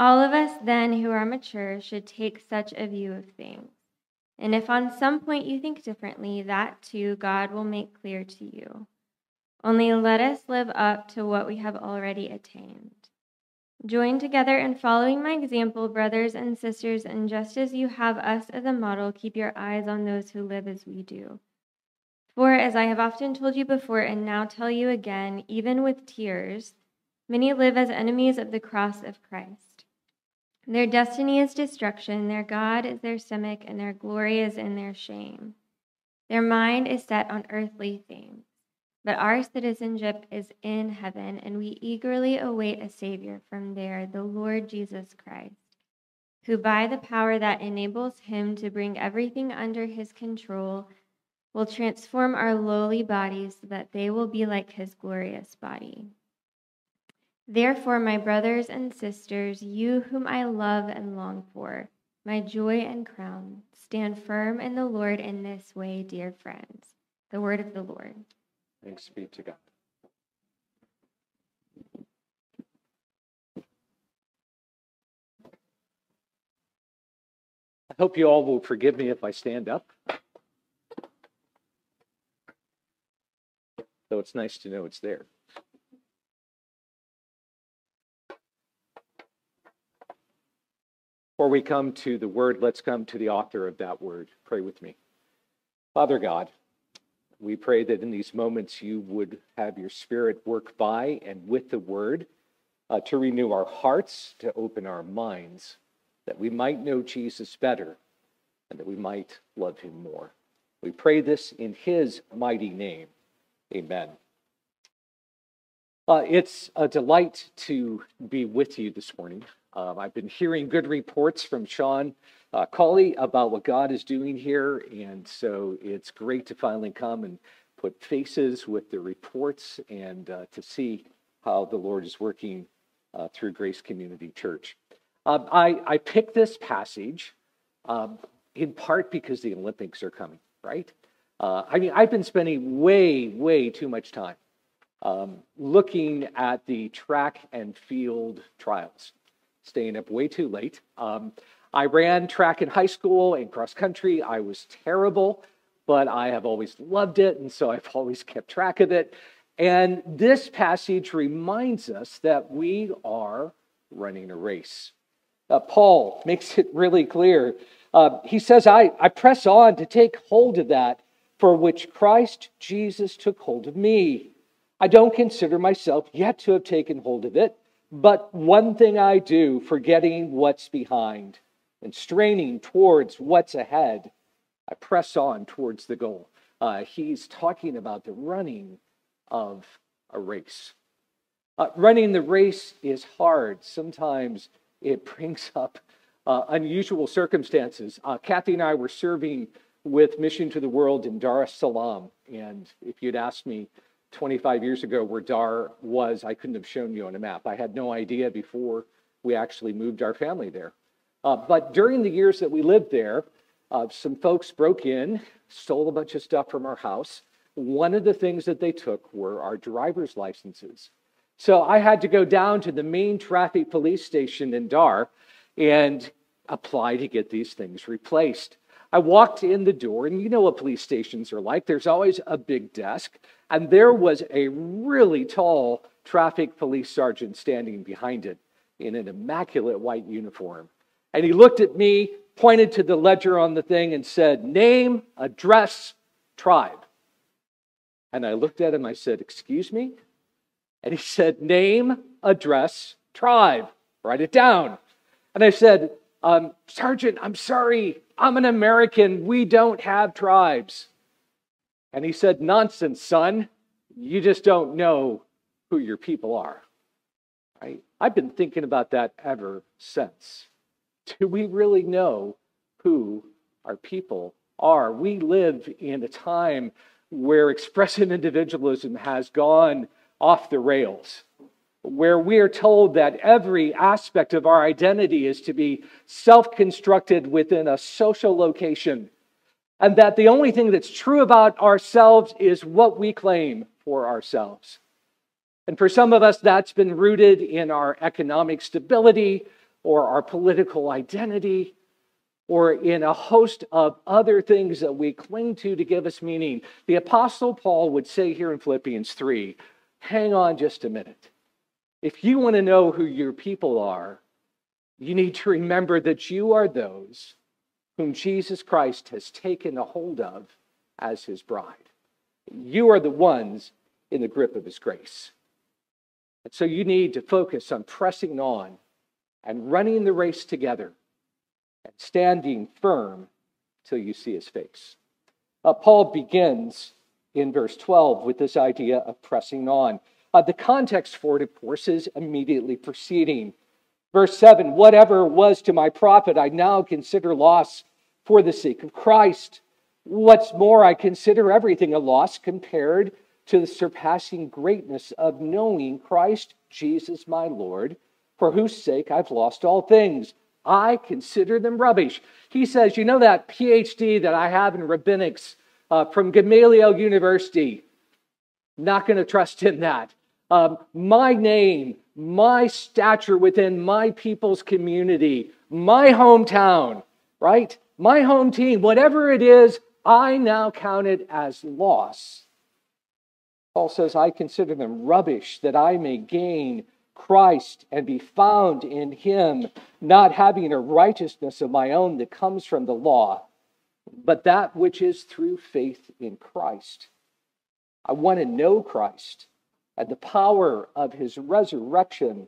All of us, then, who are mature, should take such a view of things. And if on some point you think differently, that too God will make clear to you. Only let us live up to what we have already attained. Join together in following my example, brothers and sisters, and just as you have us as a model, keep your eyes on those who live as we do. For, as I have often told you before and now tell you again, even with tears, many live as enemies of the cross of Christ. Their destiny is destruction, their God is their stomach, and their glory is in their shame. Their mind is set on earthly things, but our citizenship is in heaven, and we eagerly await a Savior from there, the Lord Jesus Christ, who by the power that enables him to bring everything under his control will transform our lowly bodies so that they will be like his glorious body. Therefore, my brothers and sisters, you whom I love and long for, my joy and crown, stand firm in the Lord in this way, dear friends. The word of the Lord. Thanks be to God. I hope you all will forgive me if I stand up. Though it's nice to know it's there. Before we come to the word, let's come to the author of that word. Pray with me. Father God, we pray that in these moments you would have your spirit work by and with the word uh, to renew our hearts, to open our minds, that we might know Jesus better and that we might love him more. We pray this in his mighty name. Amen. Uh, it's a delight to be with you this morning. Um, I've been hearing good reports from Sean uh, Colley about what God is doing here, and so it's great to finally come and put faces with the reports and uh, to see how the Lord is working uh, through Grace Community Church. Um, I, I picked this passage um, in part because the Olympics are coming, right? Uh, I mean, I've been spending way, way too much time um, looking at the track and field trials staying up way too late. Um, I ran track in high school and cross country. I was terrible, but I have always loved it, and so I've always kept track of it. And this passage reminds us that we are running a race. Uh, Paul makes it really clear. Uh, he says, I, I press on to take hold of that for which Christ Jesus took hold of me. I don't consider myself yet to have taken hold of it. But one thing I do, forgetting what's behind and straining towards what's ahead, I press on towards the goal. Uh, he's talking about the running of a race. Uh, running the race is hard. Sometimes it brings up uh, unusual circumstances. Uh, Kathy and I were serving with Mission to the World in Dar es Salaam. And if you'd asked me 25 years ago where Dar was, I couldn't have shown you on a map. I had no idea before we actually moved our family there. Uh, but during the years that we lived there, uh, some folks broke in, stole a bunch of stuff from our house. One of the things that they took were our driver's licenses. So I had to go down to the main traffic police station in Dar and apply to get these things replaced. I walked in the door, and you know what police stations are like. There's always a big desk, and there was a really tall traffic police sergeant standing behind it in an immaculate white uniform. And he looked at me, pointed to the ledger on the thing, and said, Name, address, tribe. And I looked at him, I said, Excuse me? And he said, Name, address, tribe. Write it down. And I said, um, Sergeant, I'm sorry. I'm an American. We don't have tribes. And he said, Nonsense, son. You just don't know who your people are. Right? I've been thinking about that ever since. Do we really know who our people are? We live in a time where expressive individualism has gone off the rails, where we are told that every aspect of our identity is to be self constructed within a social location, and that the only thing that's true about ourselves is what we claim for ourselves. And for some of us, that's been rooted in our economic stability or our political identity or in a host of other things that we cling to to give us meaning. The Apostle Paul would say here in Philippians 3 hang on just a minute. If you want to know who your people are, you need to remember that you are those whom Jesus Christ has taken a hold of as his bride. You are the ones in the grip of his grace. And so you need to focus on pressing on and running the race together and standing firm till you see his face. Uh, Paul begins in verse 12 with this idea of pressing on. Uh, the context for it, of course, is immediately preceding. Verse 7 Whatever was to my profit, I now consider loss for the sake of Christ. What's more, I consider everything a loss compared to the surpassing greatness of knowing Christ Jesus my Lord, for whose sake I've lost all things. I consider them rubbish. He says, You know that PhD that I have in rabbinics uh, from Gamaliel University? Not going to trust in that. Um, my name, my stature within my people's community, my hometown, right? My home team, whatever it is, I now count it as loss. Paul says, I consider them rubbish that I may gain Christ and be found in him, not having a righteousness of my own that comes from the law, but that which is through faith in Christ. I want to know Christ and the power of his resurrection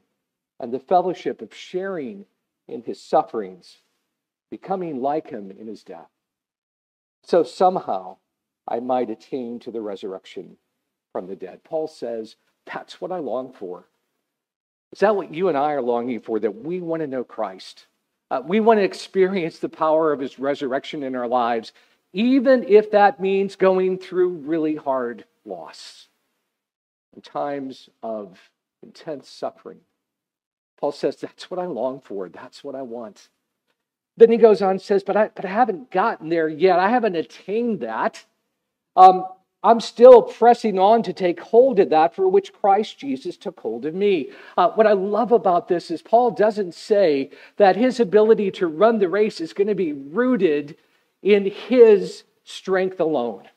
and the fellowship of sharing in his sufferings, becoming like him in his death. So somehow I might attain to the resurrection from the dead. Paul says, That's what I long for. Is that what you and I are longing for? That we want to know Christ. Uh, we want to experience the power of his resurrection in our lives, even if that means going through really hard loss in times of intense suffering. Paul says, That's what I long for. That's what I want. Then he goes on and says, But I, but I haven't gotten there yet. I haven't attained that. Um, I'm still pressing on to take hold of that for which Christ Jesus took hold of me. Uh, what I love about this is Paul doesn't say that his ability to run the race is going to be rooted in his strength alone.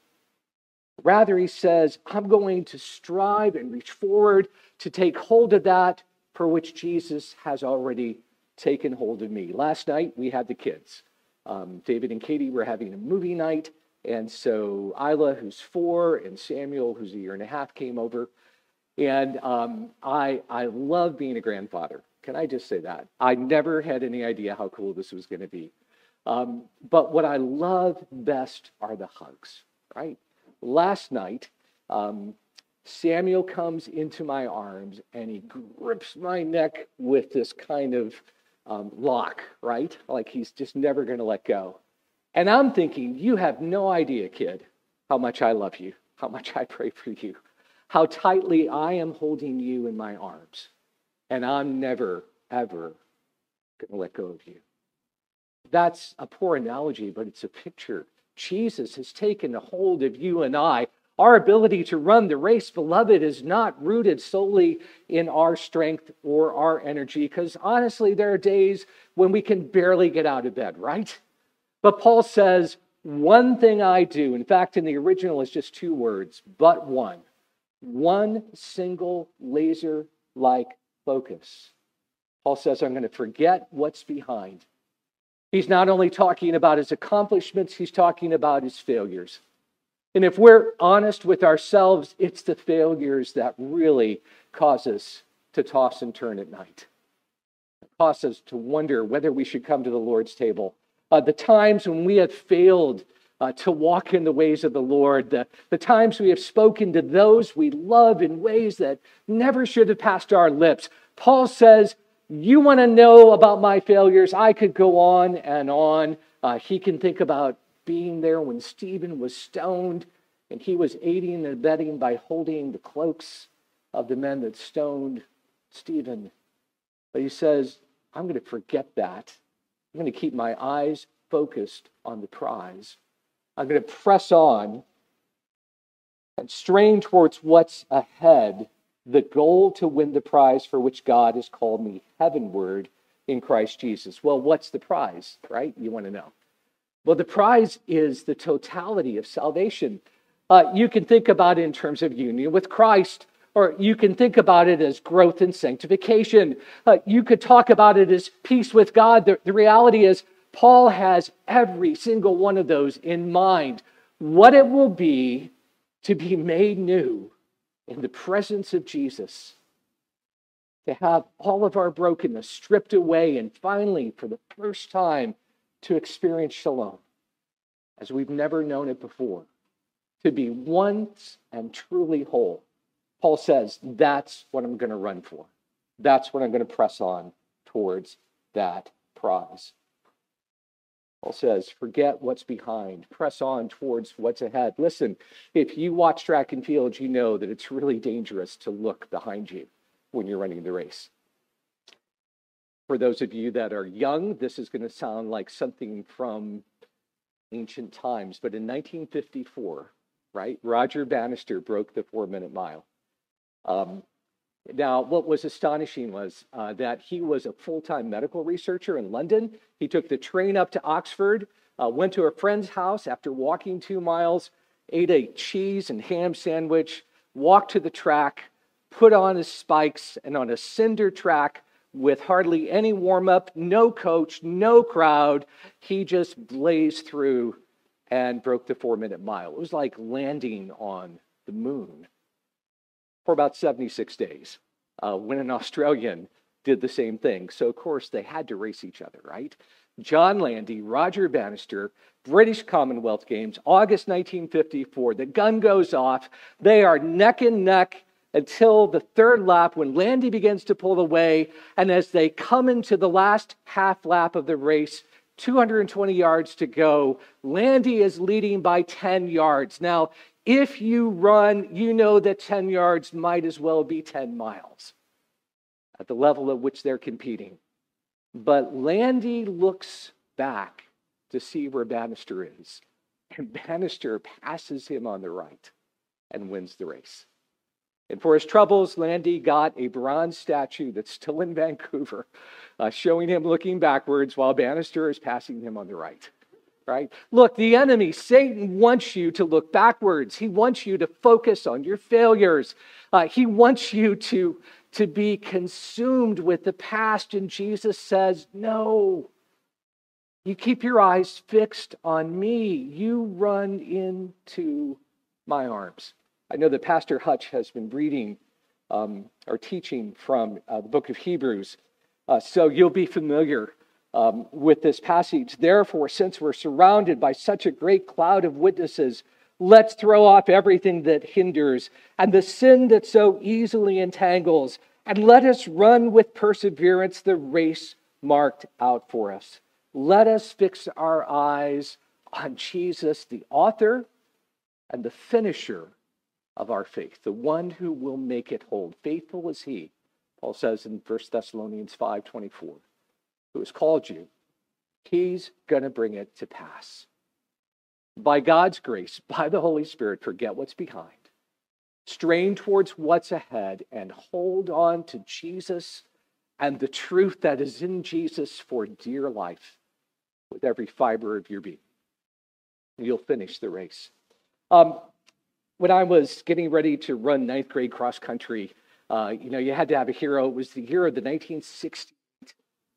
Rather, he says, I'm going to strive and reach forward to take hold of that for which Jesus has already taken hold of me. Last night, we had the kids. Um, David and Katie were having a movie night. And so Isla, who's four, and Samuel, who's a year and a half, came over. And um, I, I love being a grandfather. Can I just say that? I never had any idea how cool this was going to be. Um, but what I love best are the hugs, right? Last night, um, Samuel comes into my arms and he grips my neck with this kind of um, lock, right? Like he's just never going to let go. And I'm thinking, you have no idea, kid, how much I love you, how much I pray for you, how tightly I am holding you in my arms. And I'm never, ever going to let go of you. That's a poor analogy, but it's a picture. Jesus has taken a hold of you and I. Our ability to run the race, beloved, is not rooted solely in our strength or our energy, because honestly, there are days when we can barely get out of bed, right? But Paul says, one thing I do, in fact, in the original, it's just two words, but one. One single laser like focus. Paul says, I'm going to forget what's behind. He's not only talking about his accomplishments, he's talking about his failures. And if we're honest with ourselves, it's the failures that really cause us to toss and turn at night, cause us to wonder whether we should come to the Lord's table uh, the times when we have failed uh, to walk in the ways of the Lord, the, the times we have spoken to those we love in ways that never should have passed our lips. Paul says, You want to know about my failures? I could go on and on. Uh, he can think about being there when Stephen was stoned and he was aiding and abetting by holding the cloaks of the men that stoned Stephen. But he says, I'm going to forget that. I'm going to keep my eyes focused on the prize. I'm going to press on and strain towards what's ahead, the goal to win the prize for which God has called me heavenward in Christ Jesus. Well, what's the prize, right? You want to know. Well, the prize is the totality of salvation. Uh, you can think about it in terms of union with Christ, or you can think about it as growth and sanctification. Uh, you could talk about it as peace with God. The, the reality is, Paul has every single one of those in mind. What it will be to be made new in the presence of Jesus, to have all of our brokenness stripped away, and finally, for the first time, to experience shalom as we've never known it before, to be once and truly whole. Paul says, That's what I'm going to run for. That's what I'm going to press on towards that prize. Paul says, Forget what's behind, press on towards what's ahead. Listen, if you watch track and field, you know that it's really dangerous to look behind you when you're running the race. For those of you that are young, this is going to sound like something from ancient times, but in 1954, right, Roger Bannister broke the four minute mile. Um, now, what was astonishing was uh, that he was a full time medical researcher in London. He took the train up to Oxford, uh, went to a friend's house after walking two miles, ate a cheese and ham sandwich, walked to the track, put on his spikes, and on a cinder track, with hardly any warm up, no coach, no crowd. He just blazed through and broke the four minute mile. It was like landing on the moon for about 76 days uh, when an Australian did the same thing. So, of course, they had to race each other, right? John Landy, Roger Bannister, British Commonwealth Games, August 1954. The gun goes off. They are neck and neck until the third lap when Landy begins to pull away. And as they come into the last half lap of the race, 220 yards to go, Landy is leading by 10 yards. Now, if you run, you know that 10 yards might as well be 10 miles at the level at which they're competing. But Landy looks back to see where Bannister is, and Bannister passes him on the right and wins the race. And for his troubles, Landy got a bronze statue that's still in Vancouver, uh, showing him looking backwards while Bannister is passing him on the right. Right? Look, the enemy, Satan, wants you to look backwards. He wants you to focus on your failures. Uh, he wants you to, to be consumed with the past. And Jesus says, No. You keep your eyes fixed on me. You run into my arms. I know that Pastor Hutch has been reading um, or teaching from uh, the book of Hebrews, uh, so you'll be familiar um, with this passage. Therefore, since we're surrounded by such a great cloud of witnesses, let's throw off everything that hinders and the sin that so easily entangles, and let us run with perseverance the race marked out for us. Let us fix our eyes on Jesus, the author and the finisher of our faith, the one who will make it hold. Faithful is he, Paul says in 1 Thessalonians 5:24, who has called you. He's going to bring it to pass. By God's grace, by the Holy Spirit, forget what's behind. Strain towards what's ahead and hold on to Jesus and the truth that is in Jesus for dear life with every fiber of your being. You'll finish the race. Um, when I was getting ready to run ninth grade cross country, uh, you know, you had to have a hero. It was the year of the 1968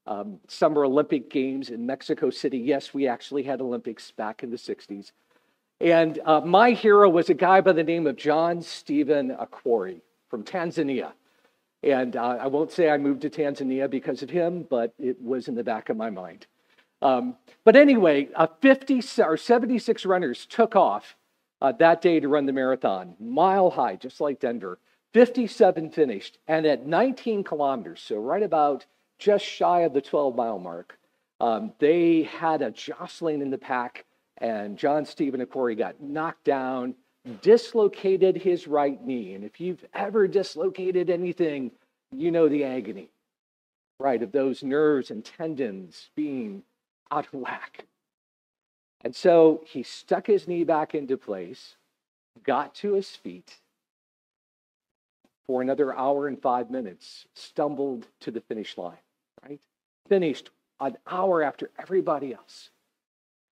um, Summer Olympic Games in Mexico City. Yes, we actually had Olympics back in the 60s. And uh, my hero was a guy by the name of John Stephen Akhwari from Tanzania. And uh, I won't say I moved to Tanzania because of him, but it was in the back of my mind. Um, but anyway, uh, 50 or 76 runners took off uh, that day to run the marathon, mile high, just like Denver. 57 finished, and at 19 kilometers, so right about just shy of the 12 mile mark, um, they had a jostling in the pack, and John Stephen Akhwari got knocked down, dislocated his right knee. And if you've ever dislocated anything, you know the agony, right, of those nerves and tendons being out of whack. And so he stuck his knee back into place, got to his feet for another hour and five minutes, stumbled to the finish line, right? Finished an hour after everybody else.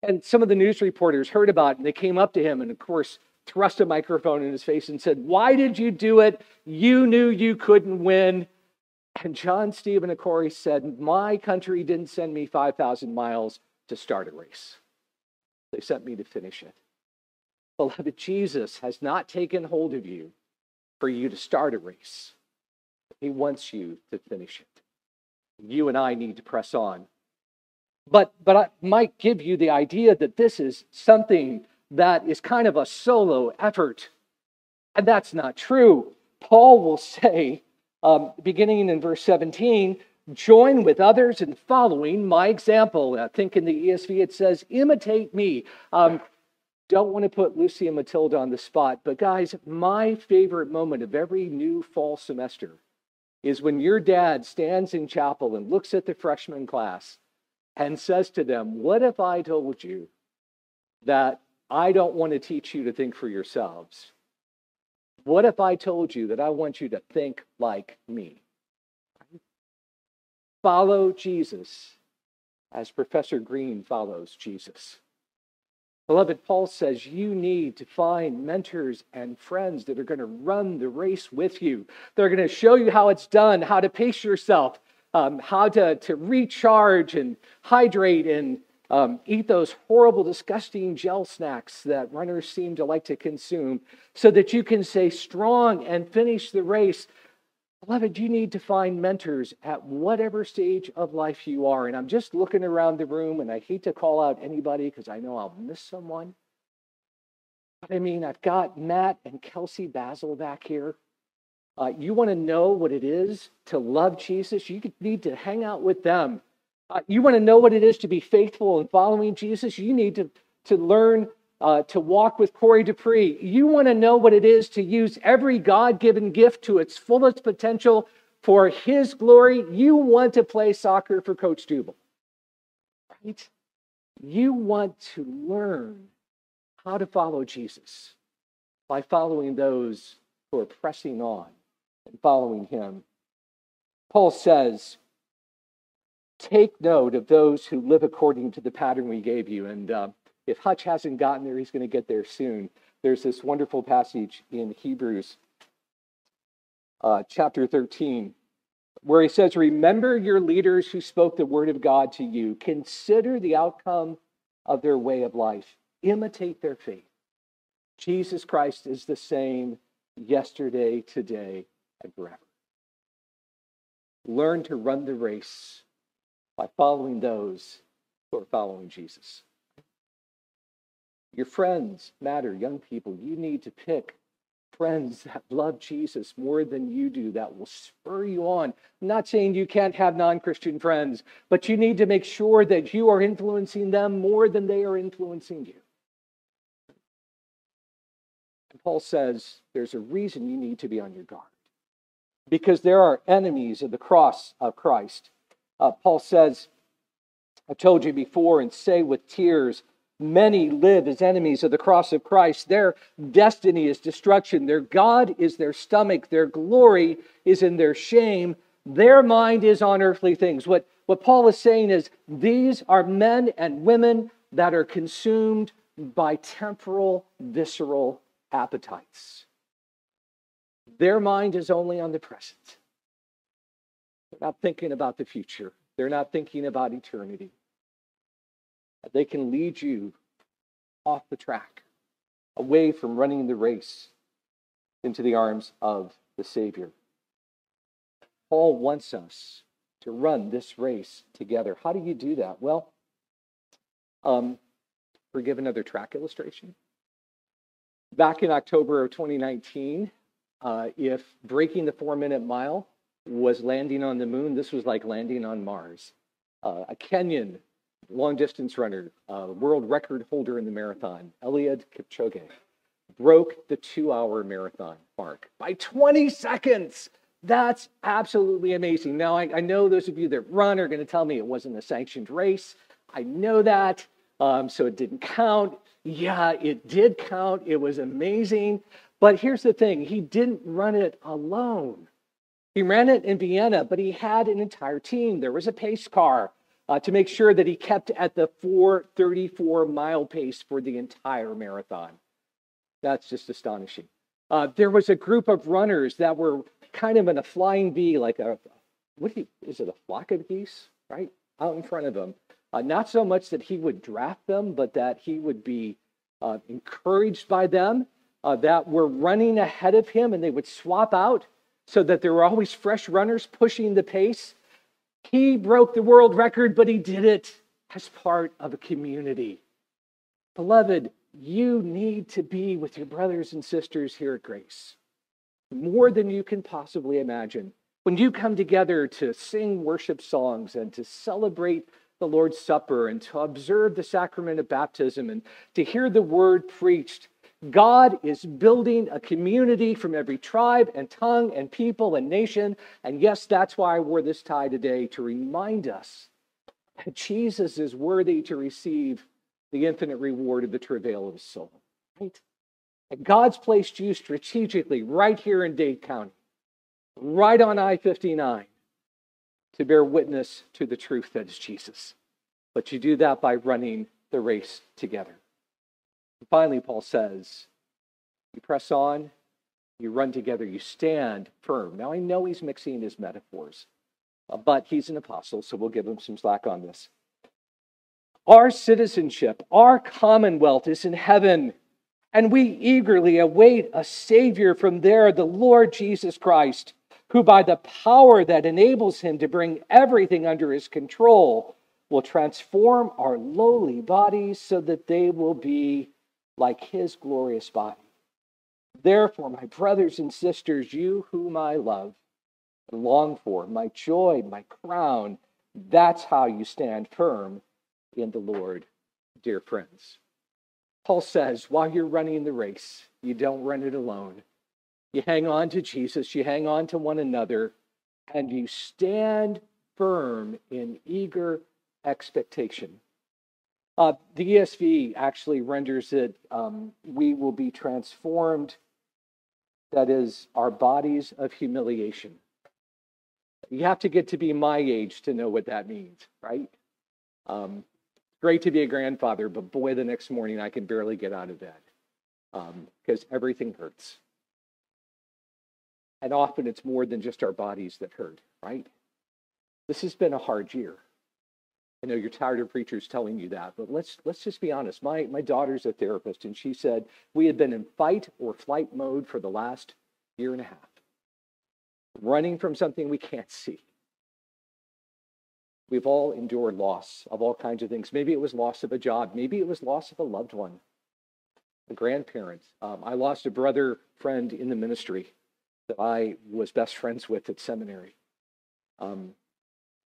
And some of the news reporters heard about it and they came up to him and, of course, thrust a microphone in his face and said, Why did you do it? You knew you couldn't win. And John Stephen Akhwari said, My country didn't send me 5,000 miles to start a race, they sent me to finish it. Beloved, Jesus has not taken hold of you for you to start a race, He wants you to finish it. You and I need to press on but, but I might give you the idea that this is something that is kind of a solo effort. And that's not true. Paul will say, um, beginning in verse 17, join with others in following my example. I think in the ESV it says, imitate me. Um, don't want to put Lucy and Matilda on the spot, but guys, my favorite moment of every new fall semester is when your dad stands in chapel and looks at the freshman class and says to them, What if I told you that I don't want to teach you to think for yourselves? What if I told you that I want you to think like me? Follow Jesus as Professor Green follows Jesus. Beloved, Paul says you need to find mentors and friends that are going to run the race with you. They're going to show you how it's done, how to pace yourself, um, how to, to recharge and hydrate and um, eat those horrible, disgusting gel snacks that runners seem to like to consume so that you can stay strong and finish the race. Beloved, you need to find mentors at whatever stage of life you are. And I'm just looking around the room, and I hate to call out anybody because I know I'll miss someone. But I mean, I've got Matt and Kelsey Basil back here. Uh, you want to know what it is to love Jesus? You need to hang out with them. Uh, you want to know what it is to be faithful in following Jesus? You need to, to learn uh, to walk with Corey Dupree. You want to know what it is to use every God given gift to its fullest potential for His glory? You want to play soccer for Coach Dubel, right? You want to learn how to follow Jesus by following those who are pressing on and following him. Paul says, Take note of those who live according to the pattern we gave you. And uh, if Hutch hasn't gotten there, he's going to get there soon. There's this wonderful passage in Hebrews uh, chapter 13 where he says, Remember your leaders who spoke the word of God to you. Consider the outcome of their way of life, imitate their faith. Jesus Christ is the same yesterday, today, and forever. Learn to run the race by following those who are following Jesus. Your friends matter, young people. You need to pick friends that love Jesus more than you do, that will spur you on. I'm not saying you can't have non Christian friends, but you need to make sure that you are influencing them more than they are influencing you. And Paul says there's a reason you need to be on your guard because there are enemies of the cross of Christ. Uh, Paul says, I've told you before and say with tears, many live as enemies of the cross of Christ. Their destiny is destruction. Their God is their stomach. Their glory is in their shame. Their mind is on earthly things. What, what Paul is saying is these are men and women that are consumed by temporal, visceral appetites. Their mind is only on the present. They're not thinking about the future, they're not thinking about eternity. They can lead you off the track, away from running the race into the arms of the Savior. Paul wants us to run this race together. How do you do that? Well, um, forgive another track illustration. Back in October of 2019, uh, if breaking the four minute mile was landing on the moon. This was like landing on Mars. Uh, a Kenyan long distance runner, uh, world record holder in the marathon, Eliud Kipchoge, broke the two hour marathon mark by 20 seconds. That's absolutely amazing. Now, I, I know those of you that run are going to tell me it wasn't a sanctioned race. I know that. Um, so it didn't count. Yeah, it did count. It was amazing. But here's the thing he didn't run it alone. He ran it in Vienna, but he had an entire team. There was a pace car uh, to make sure that he kept at the 434 mile pace for the entire marathon. That's just astonishing. Uh, there was a group of runners that were kind of in a flying V, like a, what you, is it, a flock of geese, right? Out in front of him. Uh, not so much that he would draft them, but that he would be uh, encouraged by them, uh, that were running ahead of him and they would swap out so that there were always fresh runners pushing the pace. He broke the world record, but he did it as part of a community. Beloved, you need to be with your brothers and sisters here at Grace more than you can possibly imagine. When you come together to sing worship songs and to celebrate the Lord's Supper and to observe the sacrament of baptism and to hear the word preached, God is building a community from every tribe and tongue and people and nation. And yes, that's why I wore this tie today to remind us that Jesus is worthy to receive the infinite reward of the travail of his soul. Right? And God's placed you strategically right here in Dade County, right on I 59, to bear witness to the truth that is Jesus. But you do that by running the race together. Finally, Paul says, you press on, you run together, you stand firm. Now, I know he's mixing his metaphors, uh, but he's an apostle, so we'll give him some slack on this. Our citizenship, our commonwealth is in heaven, and we eagerly await a Savior from there, the Lord Jesus Christ, who, by the power that enables him to bring everything under his control, will transform our lowly bodies so that they will be like his glorious body. Therefore, my brothers and sisters, you whom I love and long for, my joy, my crown, that's how you stand firm in the Lord, dear friends. Paul says, while you're running the race, you don't run it alone. You hang on to Jesus, you hang on to one another, and you stand firm in eager expectation. Uh, the ESV actually renders it, um, we will be transformed, that is, our bodies of humiliation. You have to get to be my age to know what that means, right? Um, great to be a grandfather, but boy, the next morning I can barely get out of bed because um, everything hurts. And often it's more than just our bodies that hurt, right? This has been a hard year. I know you're tired of preachers telling you that, but let's let's just be honest. My my daughter's a therapist, and she said we had been in fight or flight mode for the last year and a half, running from something we can't see. We've all endured loss of all kinds of things. Maybe it was loss of a job. Maybe it was loss of a loved one, a grandparent. Um, I lost a brother friend in the ministry that I was best friends with at seminary. Um,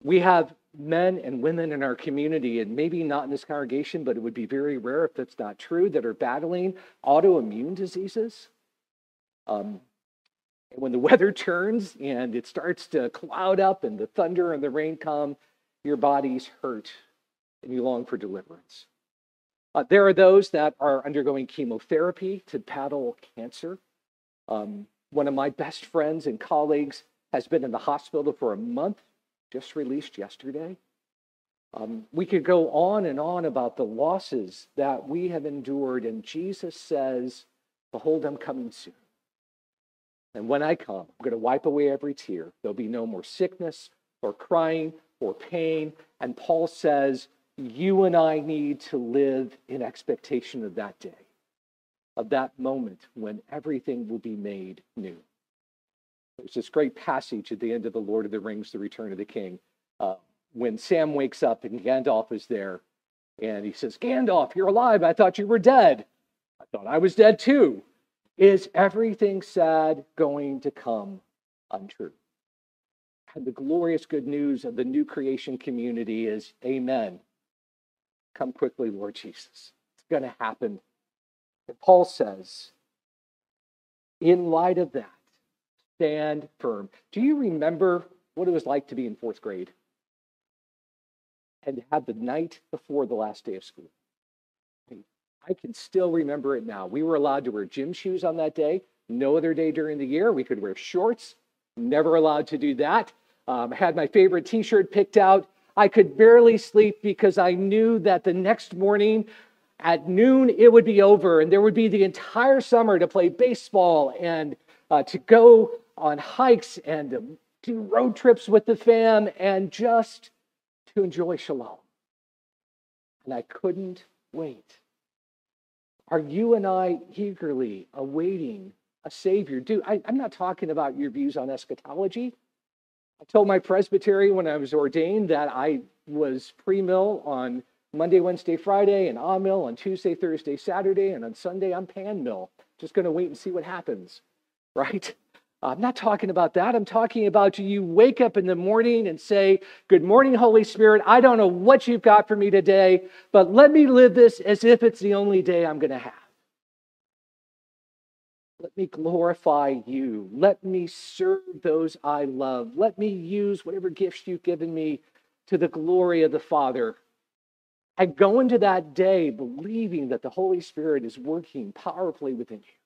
we have men and women in our community, and maybe not in this congregation, but it would be very rare if that's not true, that are battling autoimmune diseases. Um, when the weather turns and it starts to cloud up and the thunder and the rain come, your body's hurt and you long for deliverance. Uh, there are those that are undergoing chemotherapy to battle cancer. Um, one of my best friends and colleagues has been in the hospital for a month just released yesterday. Um, we could go on and on about the losses that we have endured, and Jesus says, Behold, I'm coming soon. And when I come, I'm going to wipe away every tear. There'll be no more sickness or crying or pain. And Paul says, You and I need to live in expectation of that day, of that moment when everything will be made new. There's this great passage at the end of The Lord of the Rings, The Return of the King, uh, when Sam wakes up and Gandalf is there. And he says, Gandalf, you're alive. I thought you were dead. I thought I was dead too. Is everything sad going to come untrue? And the glorious good news of the new creation community is Amen. Come quickly, Lord Jesus. It's going to happen. And Paul says, in light of that, stand firm. Do you remember what it was like to be in fourth grade and have the night before the last day of school? I can still remember it now. We were allowed to wear gym shoes on that day. No other day during the year. We could wear shorts. Never allowed to do that. Um, had my favorite t shirt picked out. I could barely sleep because I knew that the next morning at noon it would be over and there would be the entire summer to play baseball and uh, to go on hikes and do road trips with the fam and just to enjoy shalom. And I couldn't wait. Are you and I eagerly awaiting a Savior? Do I'm not talking about your views on eschatology. I told my presbytery when I was ordained that I was pre mill on Monday, Wednesday, Friday, and ah mill on Tuesday, Thursday, Saturday, and on Sunday I'm pan mill. Just going to wait and see what happens, right? I'm not talking about that. I'm talking about you wake up in the morning and say, Good morning, Holy Spirit. I don't know what you've got for me today, but let me live this as if it's the only day I'm going to have. Let me glorify you. Let me serve those I love. Let me use whatever gifts you've given me to the glory of the Father. I go into that day believing that the Holy Spirit is working powerfully within you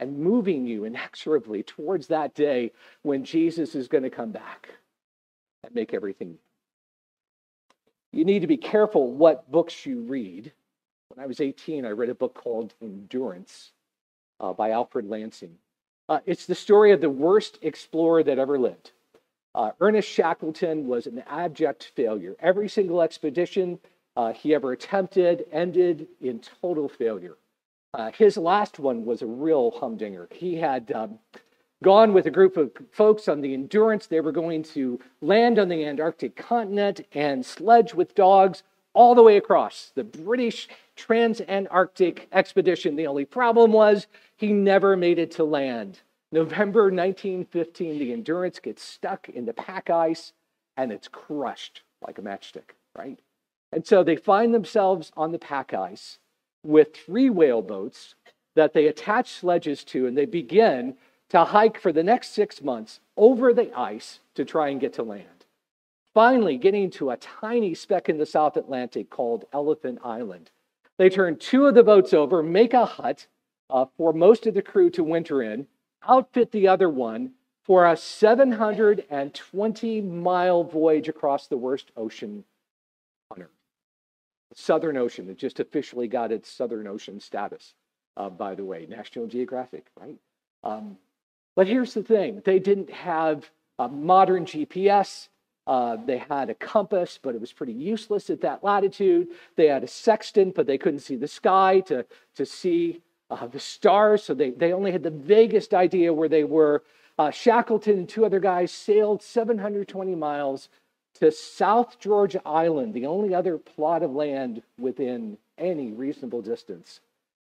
and moving you inexorably towards that day when Jesus is going to come back and make everything. You need to be careful what books you read. When I was 18, I read a book called Endurance uh, by Alfred Lansing. Uh, it's the story of the worst explorer that ever lived. Uh, Ernest Shackleton was an abject failure. Every single expedition uh, he ever attempted ended in total failure. Uh, his last one was a real humdinger. He had um, gone with a group of folks on the Endurance. They were going to land on the Antarctic continent and sledge with dogs all the way across the British Trans-Antarctic expedition. The only problem was he never made it to land. November 1915, the Endurance gets stuck in the pack ice and it's crushed like a matchstick, right? And so they find themselves on the pack ice with three whaleboats that they attach sledges to, and they begin to hike for the next six months over the ice to try and get to land. Finally, getting to a tiny speck in the South Atlantic called Elephant Island. They turn two of the boats over, make a hut uh, for most of the crew to winter in, outfit the other one for a 720 mile voyage across the worst ocean. Southern Ocean. It just officially got its Southern Ocean status, uh, by the way, National Geographic, right? Um, but here's the thing they didn't have a modern GPS. Uh, they had a compass, but it was pretty useless at that latitude. They had a sextant, but they couldn't see the sky to, to see uh, the stars. So they, they only had the vaguest idea where they were. Uh, Shackleton and two other guys sailed 720 miles to South Georgia Island, the only other plot of land within any reasonable distance.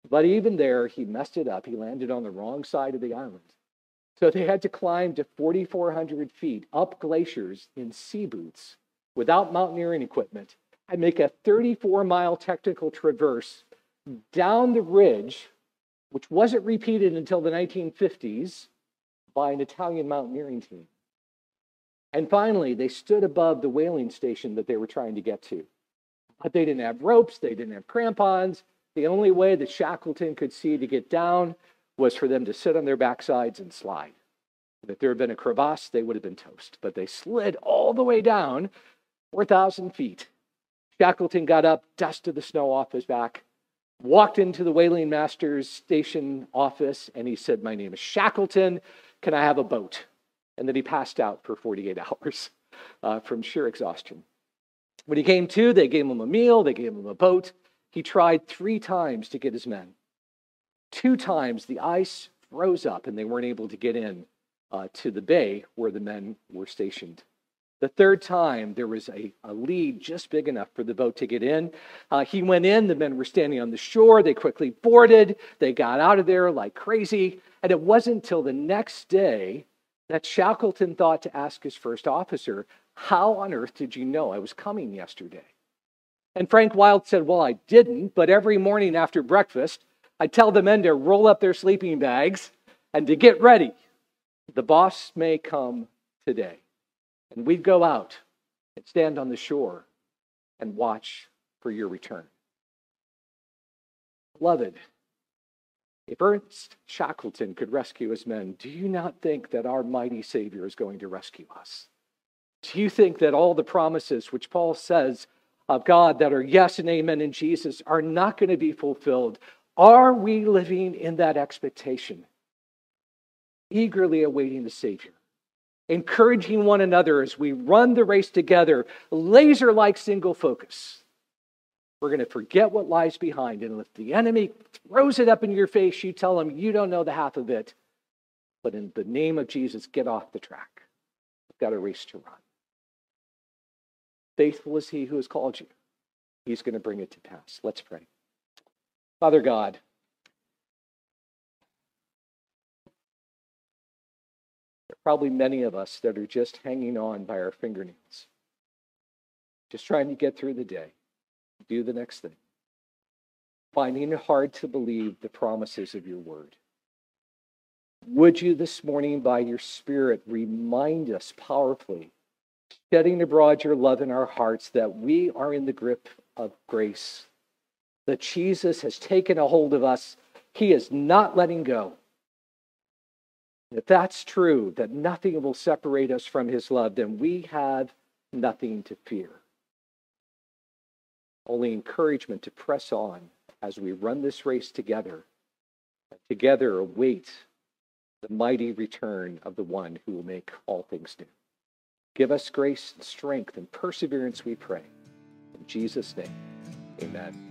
But even there, he messed it up. He landed on the wrong side of the island. So they had to climb to 4,400 feet up glaciers in sea boots without mountaineering equipment and make a 34 mile technical traverse down the ridge, which wasn't repeated until the 1950s by an Italian mountaineering team. And finally, they stood above the whaling station that they were trying to get to. But they didn't have ropes, they didn't have crampons. The only way that Shackleton could see to get down was for them to sit on their backsides and slide. If there had been a crevasse, they would have been toast. But they slid all the way down 4,000 feet. Shackleton got up, dusted the snow off his back, walked into the whaling master's station office, and he said, My name is Shackleton. Can I have a boat? And then he passed out for 48 hours uh, from sheer exhaustion. When he came to, they gave him a meal, they gave him a boat. He tried three times to get his men. Two times the ice froze up and they weren't able to get in uh, to the bay where the men were stationed. The third time, there was a, a lead just big enough for the boat to get in. Uh, he went in, the men were standing on the shore. They quickly boarded. They got out of there like crazy. And it wasn't until the next day that Shackleton thought to ask his first officer, How on earth did you know I was coming yesterday? And Frank Wild said, Well, I didn't, but every morning after breakfast, I tell the men to roll up their sleeping bags and to get ready. The boss may come today. And we'd go out and stand on the shore and watch for your return. Beloved, if Ernest Shackleton could rescue his men, do you not think that our mighty Savior is going to rescue us? Do you think that all the promises which Paul says of God that are yes and amen in Jesus are not going to be fulfilled? Are we living in that expectation, eagerly awaiting the Savior? encouraging one another as we run the race together, laser like single focus. We're going to forget what lies behind. And if the enemy throws it up in your face, you tell him you don't know the half of it. But in the name of Jesus, get off the track. We've got a race to run. Faithful is he who has called you. He's going to bring it to pass. Let's pray. Father God, there are probably many of us that are just hanging on by our fingernails, just trying to get through the day, do the next thing, finding it hard to believe the promises of your word. Would you this morning, by your Spirit, remind us powerfully, shedding abroad your love in our hearts, that we are in the grip of grace, that Jesus has taken a hold of us, He is not letting go. If that's true, that nothing will separate us from his love, then we have nothing to fear. Only encouragement to press on as we run this race together, together await the mighty return of the one who will make all things new. Give us grace and strength and perseverance, we pray. In Jesus' name, amen.